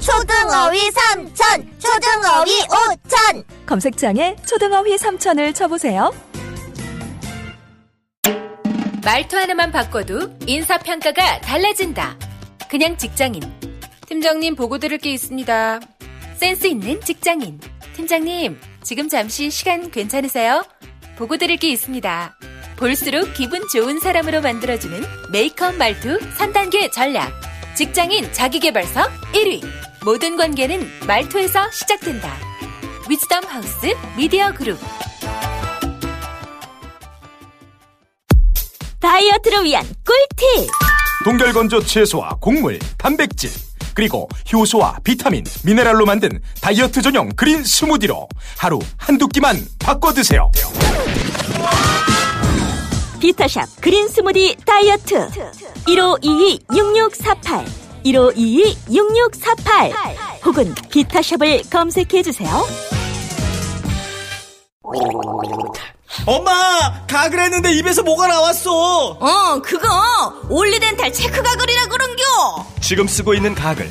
초등어휘 삼천, 초등어휘 오천. 검색창에 초등어휘 3천을 쳐보세요. 말투 하나만 바꿔도 인사평가가 달라진다. 그냥 직장인. 팀장님 보고 드릴 게 있습니다. 센스 있는 직장인. 팀장님, 지금 잠시 시간 괜찮으세요? 보고 드릴 게 있습니다. 볼수록 기분 좋은 사람으로 만들어주는 메이크업 말투 3단계 전략. 직장인 자기개발서 1위. 모든 관계는 말투에서 시작된다. 위즈덤 하우스 미디어 그룹. 다이어트를 위한 꿀팁. 동결건조 채소와 곡물, 단백질, 그리고 효소와 비타민, 미네랄로 만든 다이어트 전용 그린 스무디로 하루 한두 끼만 바꿔 드세요. 비타샵 그린 스무디 다이어트. 1522-6648. 1522-6648. 혹은 비타샵을 검색해 주세요. 엄마! 가글 했는데 입에서 뭐가 나왔어! 어, 그거 올리덴탈 체크 가글이라 그런겨. 지금 쓰고 있는 가글,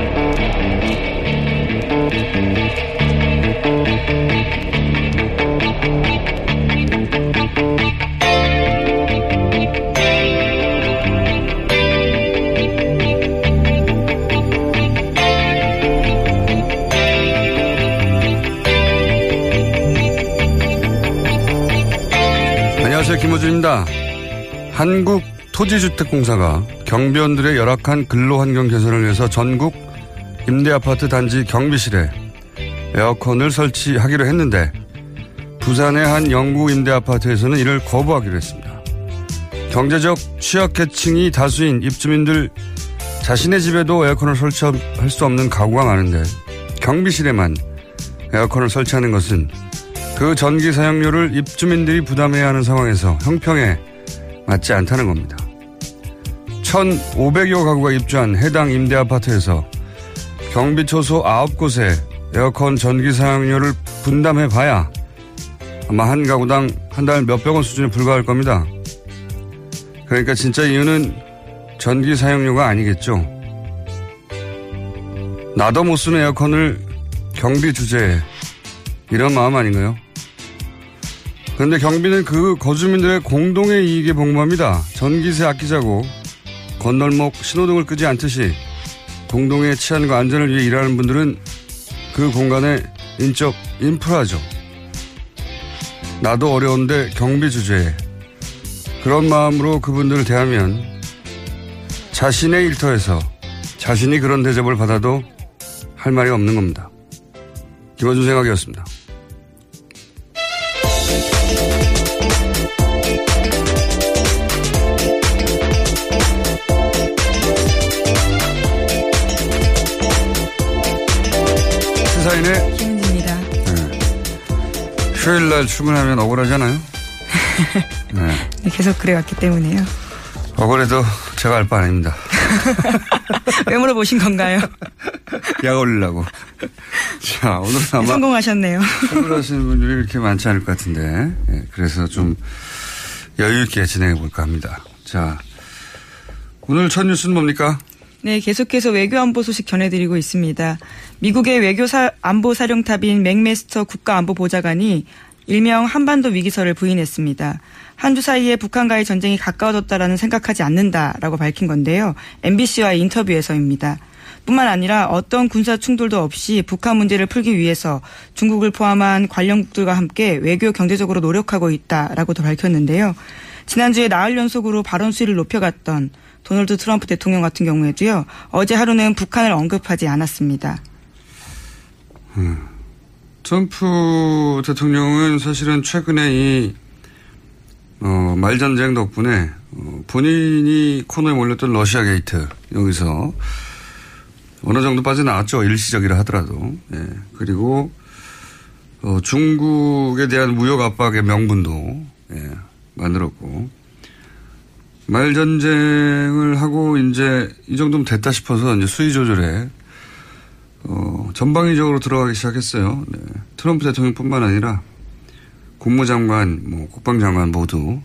김호준입니다. 한국토지주택공사가 경비원들의 열악한 근로환경 개선을 위해서 전국 임대아파트 단지 경비실에 에어컨을 설치하기로 했는데 부산의 한 영구 임대아파트에서는 이를 거부하기로 했습니다. 경제적 취약계층이 다수인 입주민들 자신의 집에도 에어컨을 설치할 수 없는 가구가 많은데 경비실에만 에어컨을 설치하는 것은 그 전기 사용료를 입주민들이 부담해야 하는 상황에서 형평에 맞지 않다는 겁니다. 1,500여 가구가 입주한 해당 임대 아파트에서 경비 초소 9곳에 에어컨 전기 사용료를 분담해 봐야 아마 한 가구당 한 달 몇백 원 수준에 불과할 겁니다. 그러니까 진짜 이유는 전기 사용료가 아니겠죠. 나도 못 쓰는 에어컨을 경비 주제에 이런 마음 아닌가요? 그런데 경비는 그 거주민들의 공동의 이익에 복무합니다. 전기세 아끼자고 건널목 신호등을 끄지 않듯이 공동의 치안과 안전을 위해 일하는 분들은 그 공간의 인적 인프라죠. 나도 어려운데 경비 주제에 그런 마음으로 그분들을 대하면 자신의 일터에서 자신이 그런 대접을 받아도 할 말이 없는 겁니다. 김원준 생각이었습니다. 네. 휴일날 출근하면 억울하잖아요. 네. 네, 계속 그래왔기 때문에요. 억울해도 제가 알 바 아닙니다. 왜 물어보신 건가요? 약 올리려고. 자, 오늘은 아마 성공하셨네요. 출근하시는 분들이 이렇게 많지 않을 것 같은데. 네, 그래서 좀 여유있게 진행해 볼까 합니다. 자, 오늘 첫 뉴스는 뭡니까? 네, 계속해서 외교 안보 소식 전해드리고 있습니다. 미국의 외교 사, 안보 사령탑인 맥메스터 국가안보보좌관이 일명 한반도 위기설을 부인했습니다. 한 주 사이에 북한과의 전쟁이 가까워졌다라는 생각하지 않는다라고 밝힌 건데요. MBC와의 인터뷰에서입니다. 뿐만 아니라 어떤 군사 충돌도 없이 북한 문제를 풀기 위해서 중국을 포함한 관련국들과 함께 외교 경제적으로 노력하고 있다라고도 밝혔는데요. 지난주에 나흘 연속으로 발언 수위를 높여갔던 도널드 트럼프 대통령 같은 경우에도요. 어제 하루는 북한을 언급하지 않았습니다. 음. 트럼프 대통령은 사실은 최근에 이, 어, 말전쟁 덕분에 어, 본인이 코너에 몰렸던 러시아 게이트, 여기서 어느 정도 빠져나왔죠. 일시적이라 하더라도. 예. 그리고, 어, 중국에 대한 무역 압박의 명분도, 예, 만들었고, 말 전쟁을 하고 이제 이 정도면 됐다 싶어서 이제 수위 조절에 어, 전방위적으로 들어가기 시작했어요. 네. 트럼프 대통령뿐만 아니라 국무장관, 뭐 국방장관 모두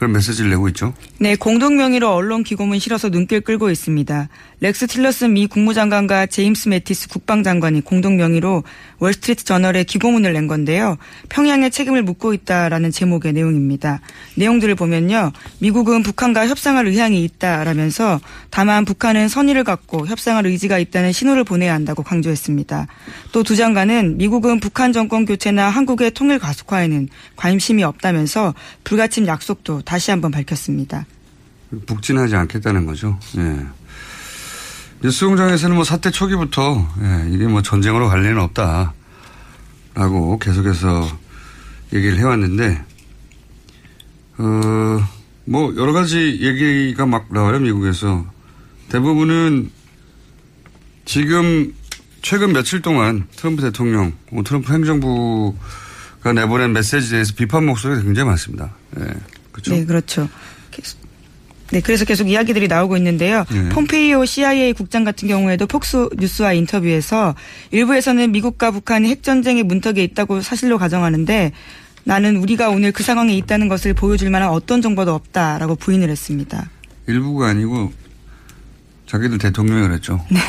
그런 메시지를 내고 있죠. 네, 공동 명의로 언론 기고문 실어서 눈길 끌고 있습니다. 렉스 틸러슨 미 국무장관과 제임스 매티스 국방장관이 공동 명의로 월스트리트 저널에 기고문을 낸 건데요. 평양에 책임을 묻고 있다라는 제목의 내용입니다. 내용들을 보면요. 미국은 북한과 협상할 의향이 있다라면서 다만 북한은 선의를 갖고 협상할 의지가 있다는 신호를 보내야 한다고 강조했습니다. 또 두 장관은 미국은 북한 정권 교체나 한국의 통일 가속화에는 관심이 없다면서 불가침 약속도 다시 한번 밝혔습니다. 북진하지 않겠다는 거죠. 예. 뉴스공장에서는 뭐 사태 초기부터 예, 이게 뭐 전쟁으로 갈 리는 없다라고 계속해서 얘기를 해왔는데 어 뭐 여러 가지 얘기가 막 나와요 미국에서 대부분은 지금 최근 며칠 동안 트럼프 대통령, 뭐 트럼프 행정부가 내보낸 메시지에 대해서 비판 목소리가 굉장히 많습니다. 예. 그렇죠? 네, 그렇죠. 네, 그래서 계속 이야기들이 나오고 있는데요. 네. 폼페이오 CIA 국장 같은 경우에도 폭스 뉴스와 인터뷰에서 일부에서는 미국과 북한이 핵전쟁의 문턱에 있다고 사실로 가정하는데 나는 우리가 오늘 그 상황에 있다는 것을 보여줄 만한 어떤 정보도 없다라고 부인을 했습니다. 일부가 아니고 자기들 대통령이 그랬죠. 네.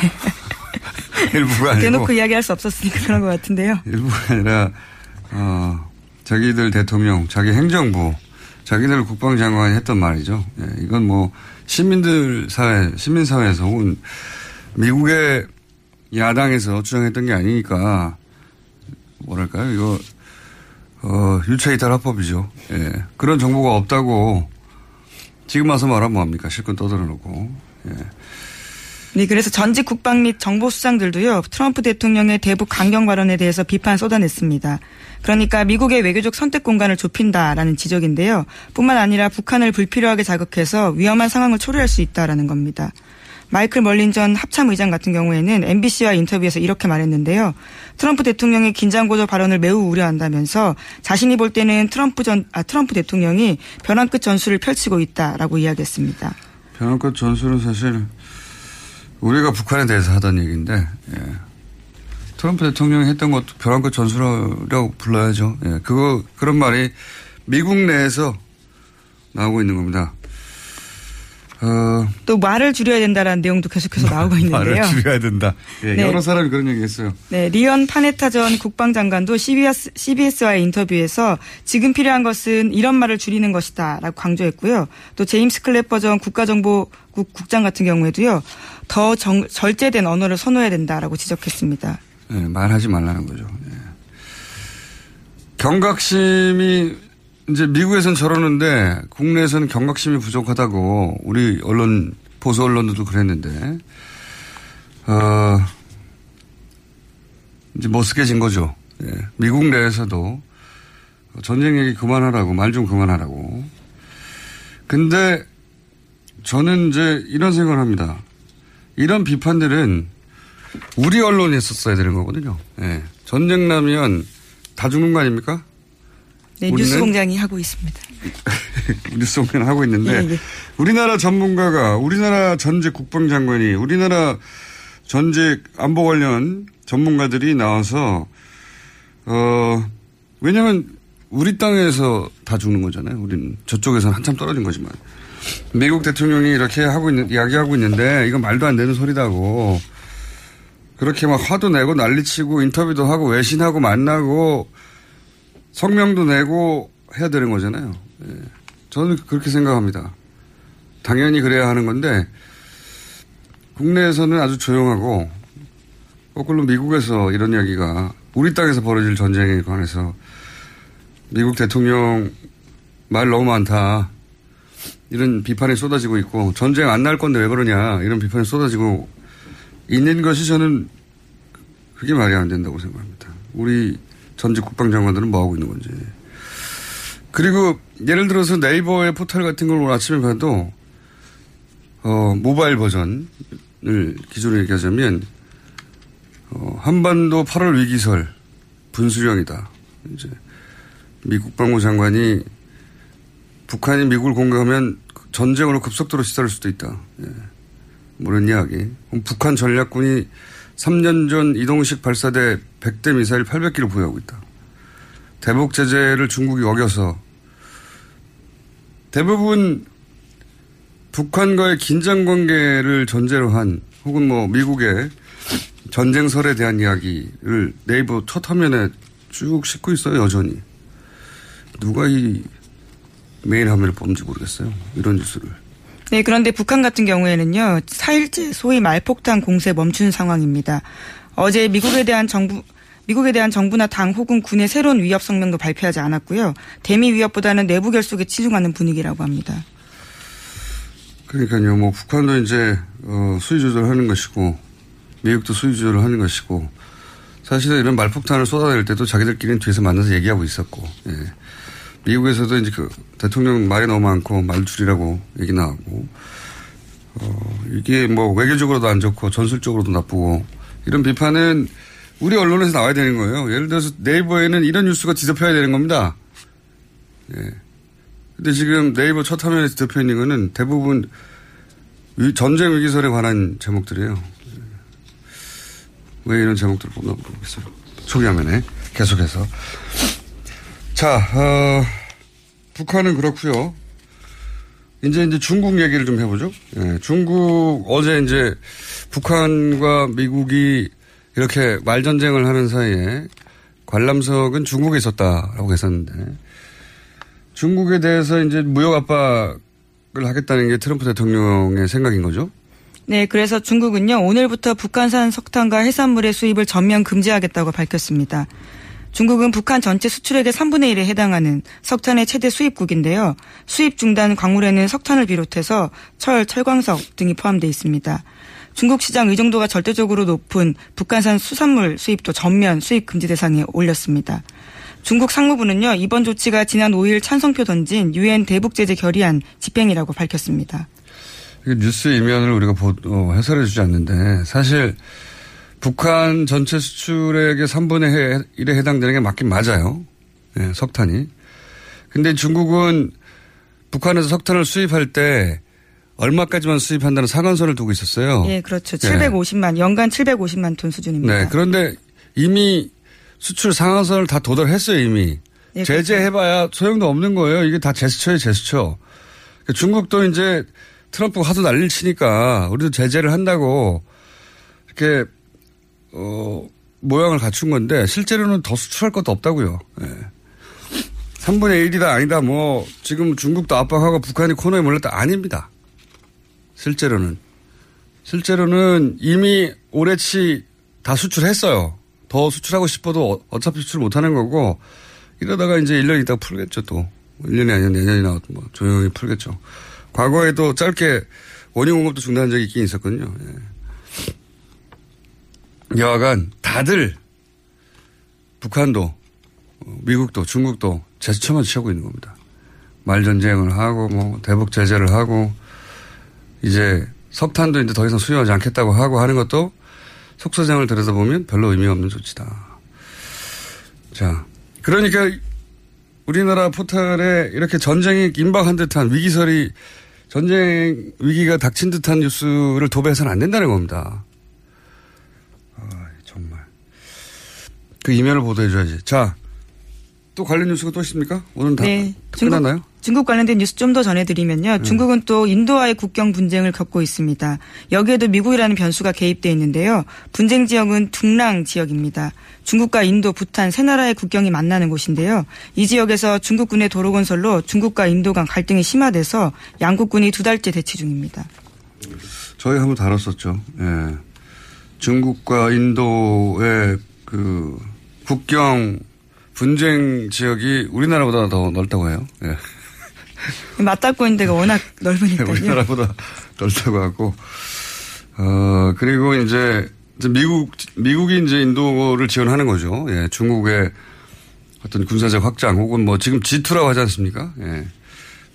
일부가 아니고 대놓고 이야기할 수 없었으니까 그런 것 같은데요. 일부가 아니라 어, 자기들 대통령, 자기 행정부, 자기들 국방장관이 했던 말이죠. 예, 이건 뭐 시민들 사회, 시민 사회에서 혹은 미국의 야당에서 주장했던 게 아니니까 뭐랄까요? 이거 어, 유체이탈 합법이죠. 예. 그런 정보가 없다고 지금 와서 말하면 뭐합니까? 실컷 떠들어 놓고. 예. 네, 그래서 전직 국방 및 정보 수장들도요, 트럼프 대통령의 대북 강경 발언에 대해서 비판 쏟아냈습니다. 그러니까 미국의 외교적 선택 공간을 좁힌다라는 지적인데요. 뿐만 아니라 북한을 불필요하게 자극해서 위험한 상황을 초래할 수 있다라는 겁니다. 마이클 멀린 전 합참 의장 같은 경우에는 MBC와 인터뷰에서 이렇게 말했는데요. 트럼프 대통령의 긴장 고조 발언을 매우 우려한다면서 자신이 볼 때는 트럼프 전, 아, 트럼프 대통령이 변환 끝 전술을 펼치고 있다라고 이야기했습니다. 변환 끝 전술은 사실 우리가 북한에 대해서 하던 얘기인데, 예. 트럼프 대통령이 했던 것도 벼랑 끝 전술이라고 불러야죠. 예. 그거, 그런 말이 미국 내에서 나오고 있는 겁니다. 어, 또 말을 줄여야 된다라는 내용도 계속해서 나오고 있는데요. 말을 줄여야 된다. 예, 네. 여러 사람이 그런 얘기 했어요. 네, 리언 파네타 전 국방장관도 CBS, CBS와의 인터뷰에서 지금 필요한 것은 이런 말을 줄이는 것이다 라고 강조했고요. 또 제임스 클래퍼 전 국가정보국 국장 같은 경우에도요. 더 정, 절제된 언어를 선호해야 된다라고 지적했습니다. 예, 말하지 말라는 거죠. 예. 경각심이 이제 미국에선 저러는데 국내에서는 경각심이 부족하다고 우리 언론 보수 언론들도 그랬는데 어 이제 머쓱해진 거죠. 예. 미국 내에서도 전쟁 얘기 그만하라고 말 좀 그만하라고. 근데 저는 이제 이런 생각을 합니다. 이런 비판들은 우리 언론에 썼어야 되는 거거든요. 예. 전쟁 나면 다 죽는 거 아닙니까? 네, 우리는- 뉴스 공장이 하고 있습니다. 뉴스 공연 하고 있는데 예, 예. 우리나라 전문가가 우리나라 전직 국방장관이 우리나라 전직 안보 관련 전문가들이 나와서 어 왜냐하면 우리 땅에서 다 죽는 거잖아요. 우리는 저쪽에서는 한참 떨어진 거지만 미국 대통령이 이렇게 하고 있는 이야기하고 있는데 이건 말도 안 되는 소리다고 그렇게 막 화도 내고 난리치고 인터뷰도 하고 외신하고 만나고 성명도 내고 해야 되는 거잖아요. 예. 저는 그렇게 생각합니다. 당연히 그래야 하는 건데 국내에서는 아주 조용하고 거꾸로 미국에서 이런 이야기가 우리 땅에서 벌어질 전쟁에 관해서 미국 대통령 말 너무 많다. 이런 비판이 쏟아지고 있고 전쟁 안 날 건데 왜 그러냐 이런 비판이 쏟아지고 있는 것이 저는 그게 말이 안 된다고 생각합니다. 우리 전직 국방장관들은 뭐 하고 있는 건지. 그리고 예를 들어서 네이버의 포털 같은 걸 오늘 아침에 봐도 어, 모바일 버전을 기존으로 얘기하자면 어, 한반도 8월 위기설 분수령이다. 이제 미 국방부 장관이 북한이 미국을 공격하면 전쟁으로 급속도로 시달릴 수도 있다. 예. 모르는 이야기. 북한 전략군이 3년 전 이동식 발사대 100대 미사일 800기를 보유하고 있다. 대북 제재를 중국이 어겨서 대부분 북한과의 긴장 관계를 전제로 한 혹은 뭐 미국의 전쟁설에 대한 이야기를 네이버 첫 화면에 쭉 싣고 있어요, 여전히. 누가 이 메인 화면을 뽑는지 모르겠어요. 이런 뉴스를. 네, 그런데 북한 같은 경우에는요, 4일째 소위 말폭탄 공세 멈춘 상황입니다. 어제 미국에 대한 정부, 미국에 대한 정부나 당 혹은 군의 새로운 위협 성명도 발표하지 않았고요. 대미 위협보다는 내부 결속에 치중하는 분위기라고 합니다. 그러니까요, 뭐 북한도 이제 어, 수위 조절하는 것이고 미국도 수위 조절을 하는 것이고 사실은 이런 말폭탄을 쏟아낼 때도 자기들끼리는 뒤에서 만나서 얘기하고 있었고 예. 미국에서도 이제 그 대통령 말이 너무 많고 말 줄이라고 얘기 나오고 어, 이게 뭐 외교적으로도 안 좋고 전술적으로도 나쁘고 이런 비판은 우리 언론에서 나와야 되는 거예요. 예를 들어서 네이버에는 이런 뉴스가 뒤덮여야 되는 겁니다. 예. 근데 지금 네이버 첫 화면에 뒤덮여 있는 거는 대부분 전쟁 위기설에 관한 제목들이에요. 예. 왜 이런 제목들을 뽑나 모르겠어요. 초기 화면에 계속해서. 자, 어, 북한은 그렇고요. 이제 이제 중국 얘기를 좀 해보죠. 예, 중국 어제 이제 북한과 미국이 이렇게 말전쟁을 하는 사이에 관람석은 중국에 있었다라고 했었는데 중국에 대해서 이제 무역 압박을 하겠다는 게 트럼프 대통령의 생각인 거죠. 네, 그래서 중국은요 오늘부터 북한산 석탄과 해산물의 수입을 전면 금지하겠다고 밝혔습니다. 중국은 북한 전체 수출액의 3분의 1에 해당하는 석탄의 최대 수입국인데요. 수입 중단 광물에는 석탄을 비롯해서 철, 철광석 등이 포함되어 있습니다. 중국 시장 의존도가 절대적으로 높은 북한산 수산물 수입도 전면 수입 금지 대상에 올렸습니다. 중국 상무부는요, 이번 조치가 지난 5일 찬성표 던진 유엔 대북 제재 결의안 집행이라고 밝혔습니다. 뉴스 이면을 우리가 보, 어, 해설해 주지 않는데 사실 북한 전체 수출액의 3분의 1에 해당되는 게 맞긴 맞아요. 네, 석탄이. 근데 중국은 북한에서 석탄을 수입할 때 얼마까지만 수입한다는 상한선을 두고 있었어요. 예, 그렇죠. 750만, 네. 연간 750만 톤 수준입니다. 네, 그런데 이미 수출 상한선을 다 도달했어요, 이미. 예, 제재해봐야 소용도 없는 거예요. 이게 다 제스처예요, 제스처. 그러니까 중국도 이제 트럼프가 하도 난리를 치니까 우리도 제재를 한다고 이렇게 어, 모양을 갖춘 건데 실제로는 더 수출할 것도 없다고요. 예. 3분의 1이다 아니다 뭐 지금 중국도 압박하고 북한이 코너에 몰렸다 아닙니다. 실제로는 실제로는 이미 올해치 다 수출했어요. 더 수출하고 싶어도 어, 어차피 수출 못하는 거고 이러다가 이제 1년 있다가 풀겠죠 또 1년이 아니라 내년이나 뭐 조용히 풀겠죠. 과거에도 짧게 원유 공급도 중단한 적이 있긴 있었거든요. 예. 여하간 다들 북한도 미국도 중국도 제스처만 취하고 있는 겁니다. 말전쟁을 하고 뭐 대북 제재를 하고 이제 석탄도 이제 더 이상 수용하지 않겠다고 하고 하는 것도 속사정을 들여다보면 별로 의미 없는 조치다. 자, 그러니까 우리나라 포털에 이렇게 전쟁이 임박한 듯한 위기설이 전쟁 위기가 닥친 듯한 뉴스를 도배해서는 안 된다는 겁니다. 그 이면을 보도해줘야지. 자, 또 관련 뉴스가 또 있습니까? 오늘 다 네. 끝났나요? 중국, 중국 관련된 뉴스 좀 더 전해드리면요. 네. 중국은 또 인도와의 국경 분쟁을 겪고 있습니다. 여기에도 미국이라는 변수가 개입돼 있는데요. 분쟁 지역은 둥랑 지역입니다. 중국과 인도, 부탄 세 나라의 국경이 만나는 곳인데요. 이 지역에서 중국군의 도로 건설로 중국과 인도 간 갈등이 심화돼서 양국군이 두 달째 대치 중입니다. 저희 한번 다뤘었죠. 예. 중국과 인도의 그 국경 분쟁 지역이 우리나라보다 더 넓다고 해요. 예. 맞닿고 있는 데가 워낙 넓으니까요. 우리나라보다 넓다고 하고, 어, 그리고 이제 미국, 미국이 이제 인도를 지원하는 거죠. 예, 중국의 어떤 군사적 확장 혹은 뭐 지금 G2라고 하지 않습니까? 예.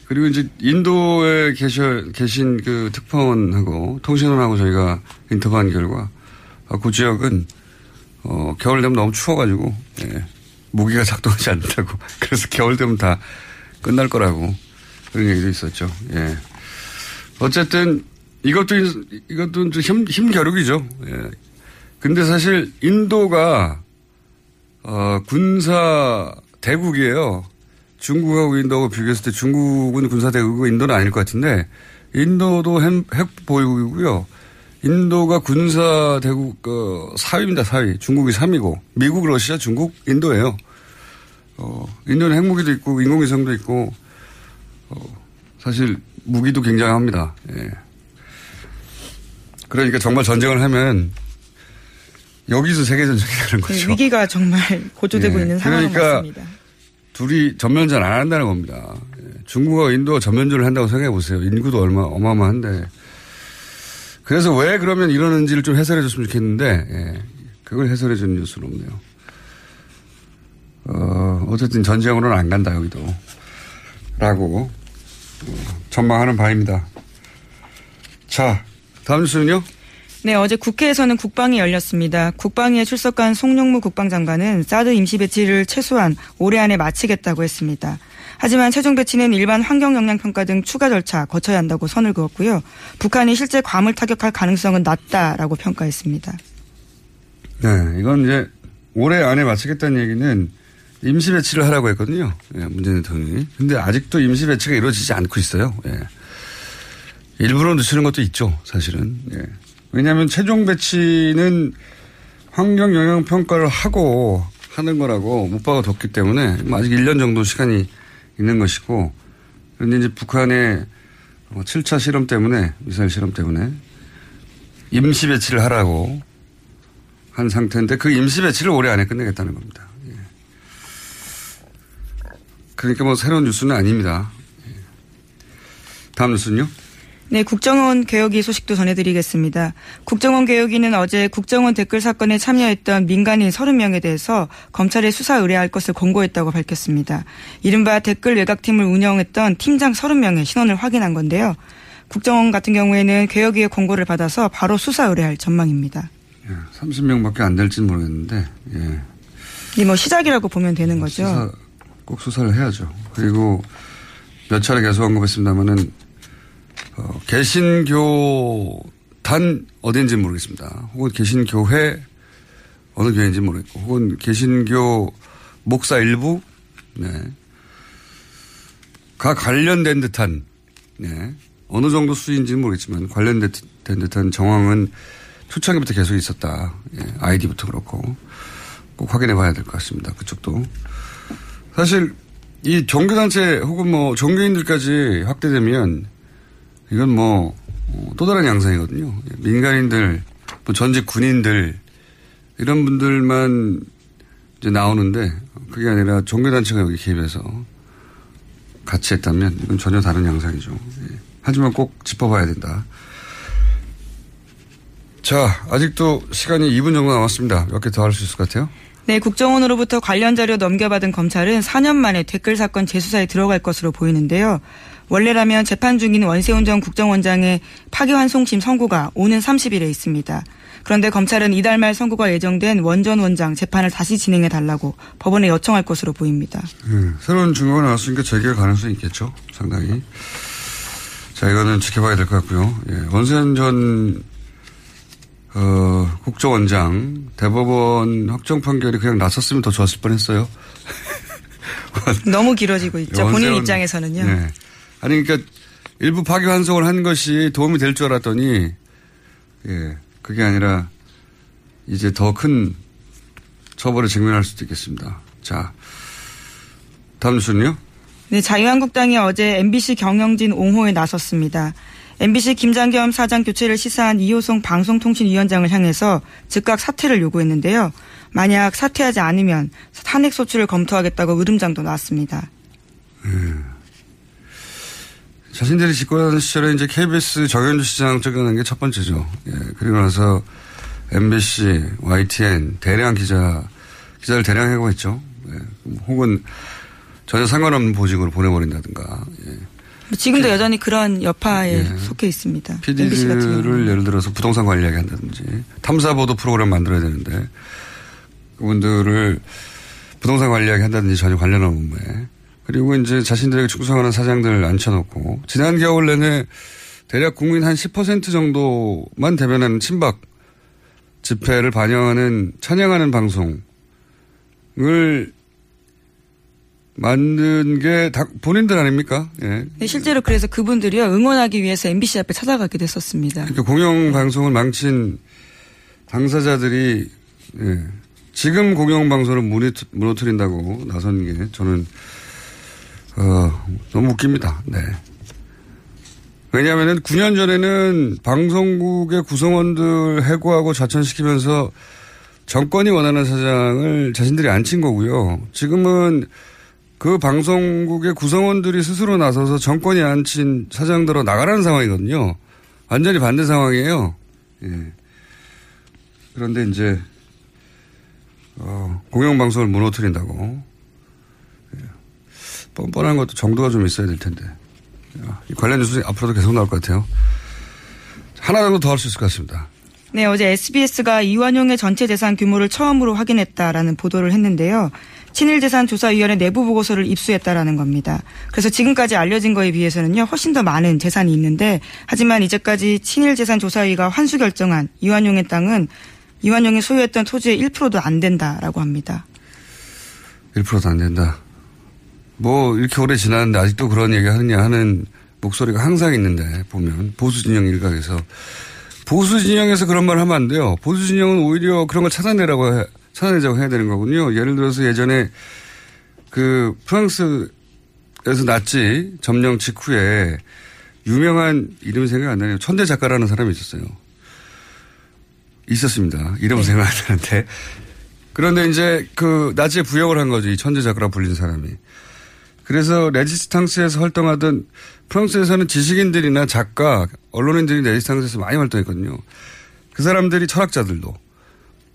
그리고 이제 인도에 계셔, 계신 그 특파원하고 통신원하고 저희가 인터뷰한 결과 아, 그 지역은 어, 겨울 되면 너무 추워가지고 예, 무기가 작동하지 않는다고 그래서 겨울 되면 다 끝날 거라고 그런 얘기도 있었죠. 예. 어쨌든 이것도 이것도 좀 힘, 힘겨루기죠. 예. 근데 사실 인도가 어, 군사 대국이에요. 중국하고 인도하고 비교했을 때 중국은 군사 대국이고 인도는 아닐 것 같은데 인도도 핵, 핵 보유국이고요. 인도가 군사 대국 어, 4위입니다. 4위. 중국이 3위고 미국, 러시아, 중국, 인도예요. 어, 인도는 핵무기도 있고 인공위성도 있고 어, 사실 무기도 굉장합니다. 예. 그러니까 정말 전쟁을 하면 여기서 세계 전쟁이 되는 거죠. 네, 위기가 정말 고조되고 예. 있는 그러니까 것 같습니다. 둘이 전면전 안 한다는 겁니다. 예. 중국과 인도가 전면전을 한다고 생각해 보세요. 인구도 얼마 어마어마한데. 그래서 왜 그러면 이러는지를 좀 해설해 줬으면 좋겠는데 예. 그걸 해설해 주는 뉴스는 없네요. 어, 어쨌든 전쟁으로는 안 간다 여기도. 라고 어, 전망하는 바입니다. 자, 다음 뉴스는요? 네, 어제 국회에서는 국방이 열렸습니다. 국방위에 출석한 송영무 국방장관은 사드 임시 배치를 최소한 올해 안에 마치겠다고 했습니다. 하지만 최종 배치는 일반 환경 영향 평가 등 추가 절차 거쳐야 한다고 선을 그었고요. 북한이 실제 괌을 타격할 가능성은 낮다라고 평가했습니다. 네, 이건 이제 올해 안에 마치겠다는 얘기는 임시 배치를 하라고 했거든요. 예, 문재인 대통령이. 근데 아직도 임시 배치가 이루어지지 않고 있어요. 예. 일부러 늦추는 것도 있죠, 사실은. 예. 왜냐하면 최종 배치는 환경 영향 평가를 하고 하는 거라고 못 박아뒀기 때문에 아직 1년 정도 시간이 있는 것이고 그런데 이제 북한의 7차 실험 때문에 미사일 실험 때문에 임시 배치를 하라고 한 상태인데 그 임시 배치를 올해 안에 끝내겠다는 겁니다. 예. 그러니까 뭐 새로운 뉴스는 아닙니다. 예. 다음 뉴스는요? 네, 국정원 개혁위 소식도 전해드리겠습니다. 국정원 개혁위는 어제 국정원 댓글 사건에 참여했던 민간인 30명에 대해서 검찰에 수사 의뢰할 것을 권고했다고 밝혔습니다. 이른바 댓글 외곽팀을 운영했던 팀장 30명의 신원을 확인한 건데요. 국정원 같은 경우에는 개혁위의 권고를 받아서 바로 수사 의뢰할 전망입니다. 예, 30명밖에 안 될지는 모르겠는데, 예. 이뭐 시작이라고 보면 되는 거죠. 수사, 꼭 수사를 해야죠. 그리고 몇 차례 계속 언급했습니다만은 어, 개신교단 어딘지 모르겠습니다. 혹은 개신교회 어느 교회인지 모르겠고, 혹은 개신교 목사 일부, 네. 가 관련된 듯한, 네. 어느 정도 수인지는 모르겠지만 관련된 듯한 정황은 초창기부터 계속 있었다. 예, 아이디부터 그렇고. 꼭 확인해 봐야 될 것 같습니다. 그쪽도. 사실 이 종교단체 혹은 뭐 종교인들까지 확대되면 이건 뭐 또 다른 양상이거든요. 민간인들, 뭐 전직 군인들 이런 분들만 이제 나오는데 그게 아니라 종교단체가 여기 개입해서 같이 했다면 이건 전혀 다른 양상이죠. 예. 하지만 꼭 짚어봐야 된다. 자, 아직도 시간이 2분 정도 남았습니다. 몇 개 더 할 수 있을 것 같아요. 네, 국정원으로부터 관련 자료 넘겨받은 검찰은 4년 만에 댓글 사건 재수사에 들어갈 것으로 보이는데요. 원래라면 재판 중인 원세훈 전 국정원장의 파기환송심 선고가 오는 30일에 있습니다. 그런데 검찰은 이달 말 선고가 예정된 원전 원장 재판을 다시 진행해 달라고 법원에 요청할 것으로 보입니다. 예, 새로운 증거가 나왔으니까 재결 가능성이 있겠죠. 상당히. 자, 이거는 지켜봐야 될 것 같고요. 예, 원세훈 전 어, 국정원장 대법원 확정 판결이 그냥 나섰으면 더 좋았을 뻔했어요. 너무 길어지고 있죠. 본인 입장에서는요. 네. 아니 그러니까 일부 파기 환송을 한 것이 도움이 될 줄 알았더니 예 그게 아니라 이제 더 큰 처벌에 직면할 수도 있겠습니다. 자 다음 뉴스는요? 네, 자유한국당이 어제 MBC 경영진 옹호에 나섰습니다. MBC 김장겸 사장 교체를 시사한 이호송 방송통신위원장을 향해서 즉각 사퇴를 요구했는데요. 만약 사퇴하지 않으면 탄핵 소추를 검토하겠다고 으름장도 놨습니다. 자신들이 집권하는 시절에 이제 KBS 정현주 시장 쫓겨난 게 첫 번째죠. 예, 그리고 나서 MBC, YTN 대량 기자 기자를 대량 해고했죠. 예. 혹은 전혀 상관없는 보직으로 보내버린다든가. 예. 지금도 여전히 그런 여파에 속해 있습니다. PD를 예를 들어서 부동산 관리하게 한다든지 탐사 보도 프로그램 만들어야 되는데 그분들을 부동산 관리하게 한다든지 전혀 관련 없는 업무에 그리고 이제 자신들에게 충성하는 사장들 앉혀놓고 지난 겨울 내내 대략 국민 한 10% 정도만 대변하는 친박 집회를 반영하는 찬양하는 방송을 만든 게 다 본인들 아닙니까? 예. 네, 실제로 그래서 그분들이요 응원하기 위해서 MBC 앞에 찾아가기도 했었습니다. 그러니까 공영 방송을 망친 당사자들이 예. 지금 공영 방송을 무너뜨- 무너뜨린다고 나선 게 저는 어, 너무 웃깁니다. 네. 왜냐하면 9년 전에는 방송국의 구성원들 해고하고 좌천시키면서 정권이 원하는 사장을 자신들이 앉힌 거고요. 지금은 그 방송국의 구성원들이 스스로 나서서 정권이 앉힌 사장들로 나가라는 상황이거든요. 완전히 반대 상황이에요. 예. 그런데 이제 어, 공영방송을 무너뜨린다고 예. 뻔뻔한 것도 정도가 좀 있어야 될 텐데 야, 이 관련 뉴스 앞으로도 계속 나올 것 같아요. 하나 정도 더 할 수 있을 것 같습니다. 네, 어제 SBS가 이완용의 전체 재산 규모를 처음으로 확인했다라는 보도를 했는데요. 친일 재산 조사위원회 내부 보고서를 입수했다라는 겁니다. 그래서 지금까지 알려진 거에 비해서는요, 훨씬 더 많은 재산이 있는데, 하지만 이제까지 친일 재산 조사위가 환수 결정한 이완용의 땅은 이완용이 소유했던 토지의 1%도 안 된다라고 합니다. 1%도 안 된다. 뭐 이렇게 오래 지났는데 아직도 그런 얘기 하느냐 하는 목소리가 항상 있는데 보면 보수 진영 일각에서 보수 진영에서 그런 말 하면 안 돼요. 보수 진영은 오히려 그런 걸 찾아내라고 해, 찾아내자고 해야 되는 거군요. 예를 들어서 예전에 그 프랑스에서 나치 점령 직후에 유명한 이름이 생각 안 나네요. 천대 작가라는 사람이 있었어요. 있었습니다. 이름 생각 안 나는데. 그런데 이제 그 나치에 부역을 한 거죠. 이 천재 작가라 불린 사람이. 그래서 레지스탕스에서 활동하던 프랑스에서는 지식인들이나 작가, 언론인들이 레지스탕스에서 많이 활동했거든요. 그 사람들이 철학자들도.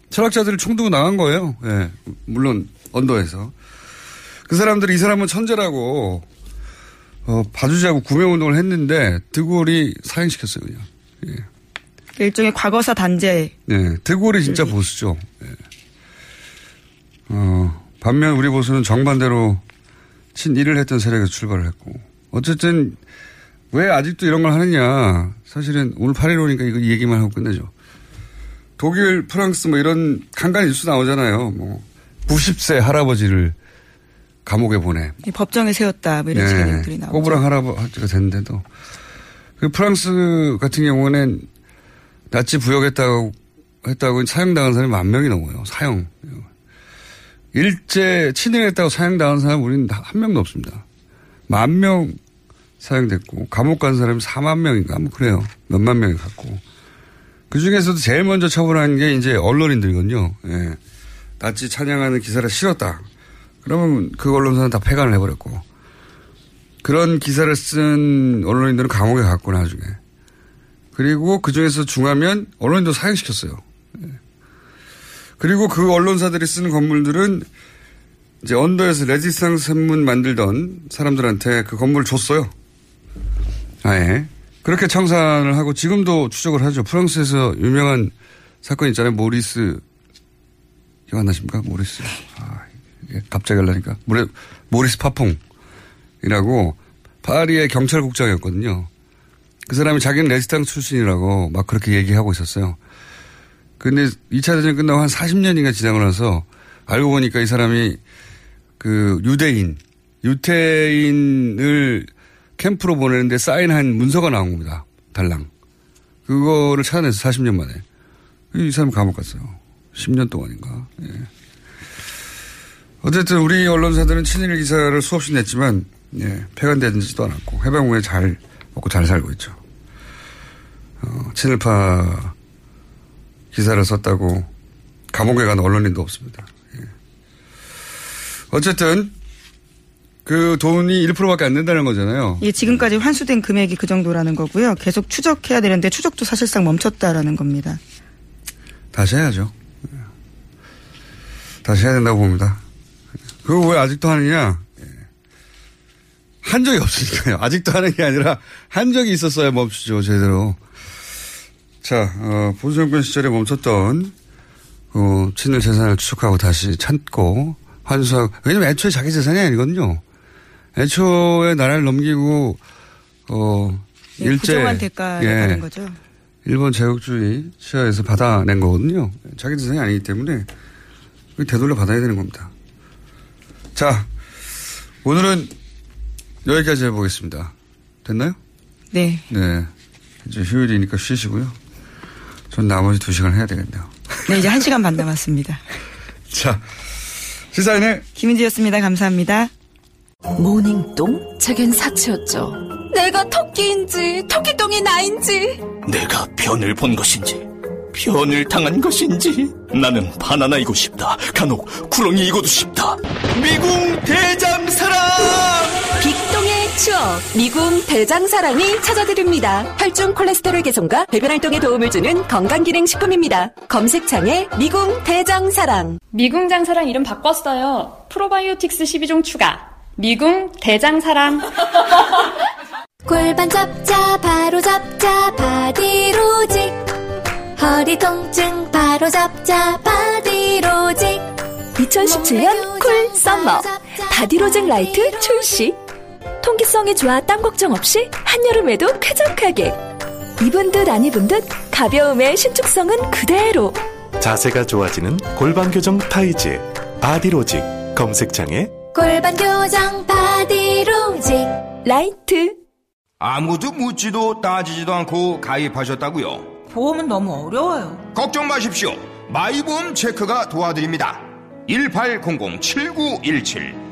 철학자들을 총두고 나간 거예요. 예. 물론 언더에서. 그 사람들이 이 사람은 천재라고 어, 봐주자고 구매운동을 했는데 드골이 사행시켰어요. 그냥. 예. 일종의 과거사 단죄. 네, 드골이 진짜 보수죠. 예. 어, 반면 우리 보수는 정반대로 친일을 했던 세력에서 출발을 했고. 어쨌든, 왜 아직도 이런 걸 하느냐. 사실은 오늘 8.15니까 이거 이 얘기만 하고 끝내죠. 독일, 프랑스 뭐 이런 간간히 뉴스 나오잖아요. 뭐, 90세 할아버지를 감옥에 보내. 이 법정에 세웠다. 뭐 이런 식의 내용들이 나오죠. 네. 꼬부랑 할아버지가 됐는데도. 그 프랑스 같은 경우는 나치 부역했다고, 했다고 사형당한 사람이 만 명이 넘어요. 사형. 일제 친일했다고 사형당한 사람 우리는 다한 명도 없습니다. 만 명 사형됐고, 감옥 간 사람이 4만 명인가? 뭐 그래요. 몇만 명이 갔고. 그 중에서도 제일 먼저 처벌한 게 이제 언론인들이거든요. 예. 나치 찬양하는 기사를 실었다. 그러면 그 언론사는 다 폐간을 해버렸고. 그런 기사를 쓴 언론인들은 감옥에 갔고 나중에. 그리고 그 중에서 중하면 언론인도 사형시켰어요. 예. 그리고 그 언론사들이 쓰는 건물들은 이제 언더에서 레지스탕스 신문 만들던 사람들한테 그 건물을 줬어요. 아예. 그렇게 청산을 하고 지금도 추적을 하죠. 프랑스에서 유명한 사건 있잖아요. 모리스. 기억 안 나십니까? 모리스. 아, 갑자기 하려니까. 모레, 모리스 파퐁이라고 파리의 경찰국장이었거든요. 그 사람이 자기는 레지스탕 출신이라고 막 그렇게 얘기하고 있었어요. 근데 2차 대전 끝나고 한 40년인가 지나고 나서 알고 보니까 이 사람이 그 유대인, 유태인을 캠프로 보내는데 사인한 문서가 나온 겁니다. 달랑. 그거를 찾아내서 40년 만에. 이 사람 감옥 갔어요. 10년 동안인가. 예. 어쨌든 우리 언론사들은 친일 기사를 수없이 냈지만, 예, 폐간되지도 않았고, 해방 후에 잘 먹고 잘 살고 있죠. 어, 친일파 기사를 썼다고 감옥에 간 언론인도 없습니다. 예. 어쨌든 그 돈이 1%밖에 안 된다는 거잖아요. 이게 지금까지 환수된 금액이 그 정도라는 거고요. 계속 추적해야 되는데 추적도 사실상 멈췄다라는 겁니다. 다시 해야죠. 다시 해야 된다고 봅니다. 그거 왜 아직도 하느냐? 한 적이 없으니까요. 아직도 하는 게 아니라 한 적이 있었어야 멈추죠, 제대로. 자, 어, 보수정권 시절에 멈췄던, 어, 친일 재산을 추적하고 다시 찾고, 환수하고, 왜냐면 애초에 자기 재산이 아니거든요. 애초에 나라를 넘기고, 어, 네, 일제. 부정한 대가를 예. 받은 거죠. 일본 제국주의 시야에서 받아낸 거거든요. 자기 재산이 아니기 때문에 그 되돌려 받아야 되는 겁니다. 자, 오늘은 여기까지 해보겠습니다. 됐나요? 네. 네. 이제 휴일이니까 쉬시고요. 전 나머지 두 시간 해야 되겠네요. 네, 이제 한 시간 반 남았습니다. 자, 시사인의 김은지였습니다. 감사합니다. 모닝똥? 제겐 사치였죠. 내가 토끼인지 토끼똥이 나인지 내가 변을 본 것인지 변을 당한 것인지 나는 바나나이고 싶다 간혹 구렁이이고도 싶다 미궁 대장사랑 추억 미궁 대장사랑이 찾아드립니다. 혈중 콜레스테롤 개선과 배변 활동에 도움을 주는 건강기능식품입니다. 검색창에 미궁 대장사랑 미궁 장사랑 이름 바꿨어요. 프로바이오틱스 12종 추가. 미궁 대장사랑. 골반 잡자 바로 잡자 바디로직 허리 통증 바로 잡자 바디로직 2017년 쿨 썸머 바디로직 라이트 출시 통기성이 좋아 땀 걱정 없이 한여름에도 쾌적하게 입은 듯 안 입은 듯 가벼움의 신축성은 그대로 자세가 좋아지는 골반 교정 타이즈 바디로직 검색창에 골반 교정 바디로직 라이트 아무도 묻지도 따지지도 않고 가입하셨다고요? 보험은 너무 어려워요. 걱정 마십시오. 마이보험 체크가 도와드립니다. 1800-7917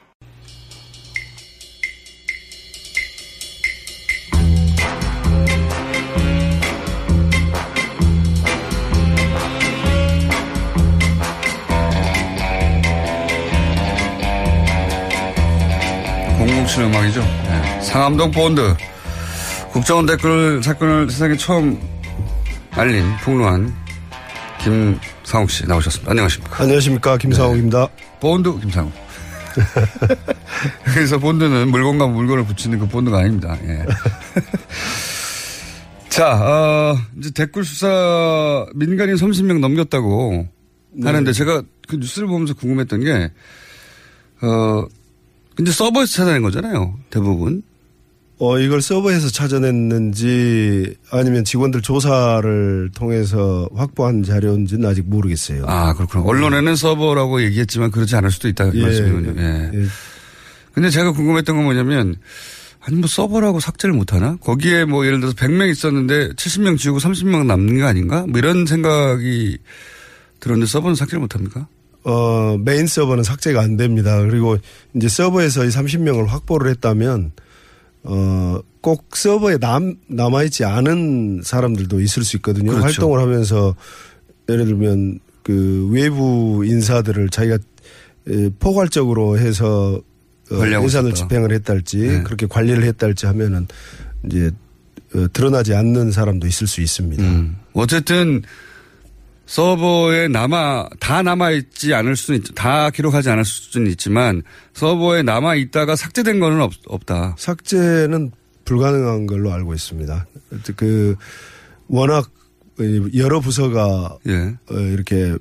공공칠 음악이죠. 네. 상암동 본드. 국정원 댓글 사건을 세상에 처음 알린 폭로한 김상욱 씨 나오셨습니다. 안녕하십니까. 안녕하십니까. 김상욱입니다. 본드 김상욱. 그래서 본드는 물건과 물건을 붙이는 그 본드가 아닙니다. 예. 자, 어, 이제 댓글 수사 민간인 30명 넘겼다고 네. 하는데 제가 그 뉴스를 보면서 궁금했던 게, 어, 근데 서버에서 찾아낸 거잖아요. 대부분. 어, 이걸 서버에서 찾아냈는지 아니면 직원들 조사를 통해서 확보한 자료인지는 아직 모르겠어요. 아, 그렇구나. 언론에는 서버라고 얘기했지만 그렇지 않을 수도 있다. 그 예, 말씀이군요. 예. 근데 제가 궁금했던 건 뭐냐면, 아니, 뭐 서버라고 삭제를 못하나? 거기에 뭐 예를 들어서 100명 있었는데 70명 지우고 30명 남는 게 아닌가? 뭐 이런 생각이 들었는데 서버는 삭제를 못합니까? 어, 메인 서버는 삭제가 안 됩니다. 그리고 이제 서버에서 이 30명을 확보를 했다면 어, 꼭 서버에 남, 남아있지 않은 사람들도 있을 수 있거든요. 그렇죠. 활동을 하면서 예를 들면 그 외부 인사들을 자기가 에, 포괄적으로 해서 어, 예산을 있었다. 집행을 했달지 네. 그렇게 관리를 했달지 하면은 이제 어, 드러나지 않는 사람도 있을 수 있습니다. 음. 어쨌든 서버에 남아 다 남아 있지 않을 수는 있, 다 기록하지 않을 수는 있지만 서버에 남아 있다가 삭제된 거는 없, 없다. 삭제는 불가능한 걸로 알고 있습니다. 그 워낙 여러 부서가 예. 어, 이렇게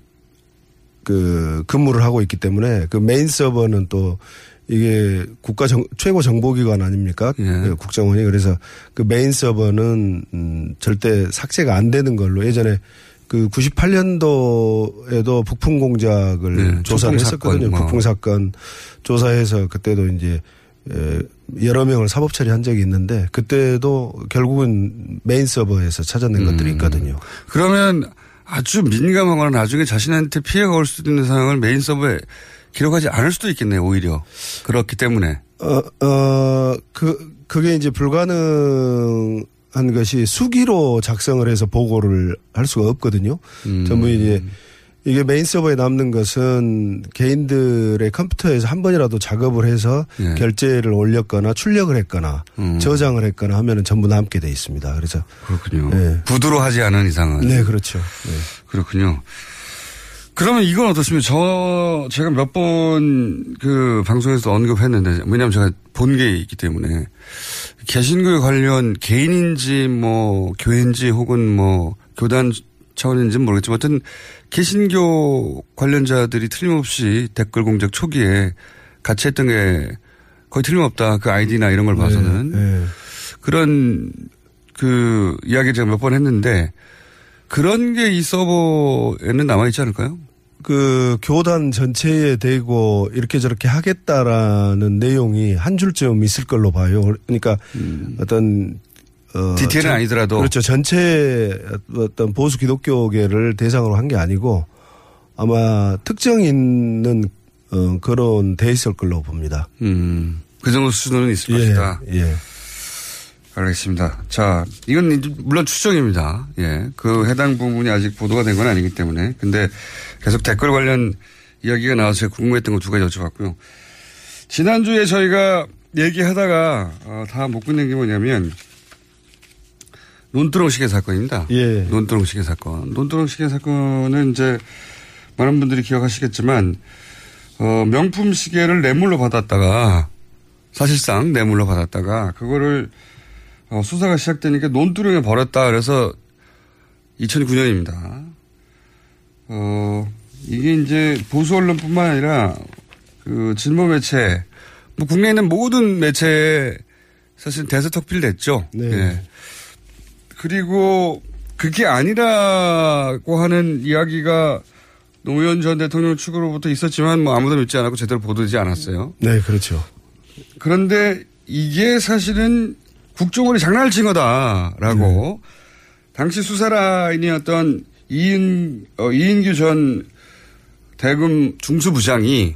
그 근무를 하고 있기 때문에 그 메인 서버는 또 이게 국가 정, 최고 정보기관 아닙니까? 예. 그 국정원이 그래서 그 메인 서버는 음, 절대 삭제가 안 되는 걸로 예전에 그 98년도에도 북풍 공작을 예, 조사를 했었거든요. 사건, 뭐. 북풍 사건 조사해서 그때도 이제 에, 여러 명을 사법 처리한 적이 있는데 그때도 결국은 메인 서버에서 찾아낸 음. 것들이 있거든요. 그러면 아주 민감하거나 나중에 자신한테 피해가 올 수도 있는 상황을 메인 서버에 기록하지 않을 수도 있겠네요, 오히려. 그렇기 때문에. 어, 어, 그, 그게 이제 불가능 한한 것이 수기로 작성을 해서 보고를 할 수가 없거든요. 음. 전부 이제 이게 메인 서버에 남는 것은 개인들의 컴퓨터에서 한 번이라도 작업을 해서 예. 결제를 올렸거나 출력을 했거나 음. 저장을 했거나 하면은 전부 남게 돼 있습니다. 그래서 그렇군요. 네. 부두로 하지 않은 이상은. 네, 그렇죠. 네. 그렇군요. 그러면 이건 어떻습니까? 저, 제가 몇 번 그 방송에서 언급했는데, 왜냐면 제가 본 게 있기 때문에, 개신교에 관련 개인인지 뭐 교회인지 혹은 뭐 교단 차원인지는 모르겠지만, 어떤 개신교 관련자들이 틀림없이 댓글 공작 초기에 같이 했던 게 거의 틀림없다. 그 아이디나 이런 걸 봐서는. 네. 그런 그 이야기를 제가 몇 번 했는데, 그런 게 이 서버에는 남아있지 않을까요? 그 교단 전체에 대고 이렇게 저렇게 하겠다라는 내용이 한 줄쯤 있을 걸로 봐요. 그러니까 어떤 어 디테일은 전- 아니더라도. 그렇죠. 전체 어떤 보수 기독교계를 대상으로 한 게 아니고 아마 특정 있는 어 그런 돼 있을 걸로 봅니다. 음, 그 정도 수준은 있을 것이다. 예. 알겠습니다. 자, 이건 물론 추정입니다. 예. 그 해당 부분이 아직 보도가 된 건 아니기 때문에. 근데 계속 댓글 관련 이야기가 나와서 제가 궁금했던 거 두 가지 여쭤봤고요. 지난주에 저희가 얘기하다가 어, 다못 끝낸 게 뭐냐면 논두렁 시계 사건입니다. 예. 논두렁 시계 사건. 논두렁 시계 사건은 이제 많은 분들이 기억하시겠지만 어, 명품 시계를 뇌물로 받았다가 사실상 뇌물로 받았다가 그거를 어, 수사가 시작되니까 논두렁에 버렸다. 그래서 2009년입니다. 어, 이게 이제 보수 언론뿐만 아니라 그 진보 매체, 뭐 국내에 있는 모든 매체에 사실 대세턱필 됐죠. 네. 예. 그리고 그게 아니라고 하는 이야기가 노무현 전 대통령 측으로부터 있었지만 뭐 아무도 믿지 않았고 제대로 보도되지 않았어요. 네, 그렇죠. 그런데 이게 사실은 국정원이 장난을 친 거다라고 당시 수사라인이었던 이인, 어, 이인규 전 대검 중수부장이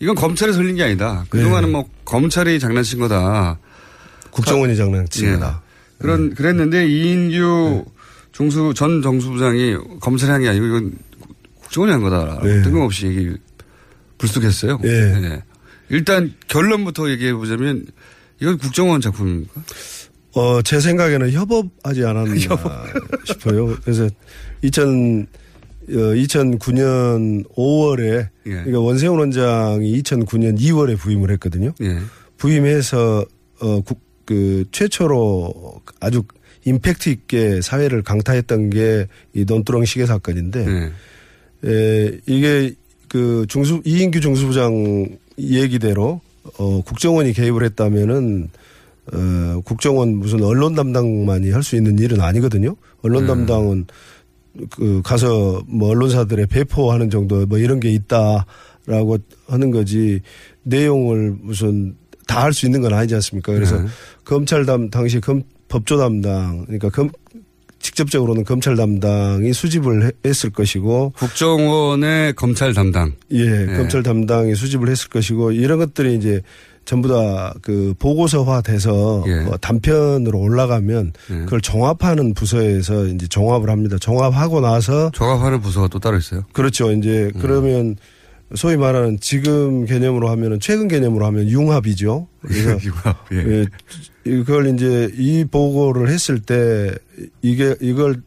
이건 검찰이 설린 게 아니다. 그동안은 뭐 검찰이 장난친 거다. 국정원이 장난친 예. 거다. 그런 그랬는데 이인규 중수 전 정수부장이 검찰이 한 게 아니고 이건 국정원이 한 거다. 네. 뜬금없이 얘기 불쑥했어요. 예. 예. 일단 결론부터 얘기해 보자면 이건 국정원 작품입니까? 어, 제 생각에는 협업하지 않았나 싶어요. 그래서 2000, 어, 2009년 5월에 예. 그러니까 원세훈 원장이 2009년 2월에 부임을 했거든요. 예. 부임해서 어, 국, 그 최초로 아주 임팩트 있게 사회를 강타했던 게 이 논두렁 시계 사건인데 예. 에, 이게 그 중수 이인규 중수부장 얘기대로 어, 국정원이 개입을 했다면은 어, 국정원 무슨 언론 담당만이 할 수 있는 일은 아니거든요. 언론 음. 담당은 그 가서 뭐 언론사들의 배포하는 정도 뭐 이런 게 있다라고 하는 거지 내용을 무슨 다 할 수 있는 건 아니지 않습니까? 그래서 네. 검찰 담 당시 검 법조 담당 그러니까 검 직접적으로는 검찰 담당이 수집을 해- 했을 것이고 국정원의 검찰 담당. 예, 예. 검찰 담당이 수집을 했을 것이고 이런 것들이 이제 전부 다 그 보고서화 돼서 예. 어, 단편으로 올라가면 예. 그걸 종합하는 부서에서 이제 종합을 합니다. 종합하고 나서 종합하는 부서가 또 따로 있어요. 그렇죠. 이제 음. 그러면 소위 말하는 지금 개념으로 하면은 최근 개념으로 하면 융합이죠. 그래서 융합, 예. 예, 이걸 이제 이 보고를 했을 때 이게 이걸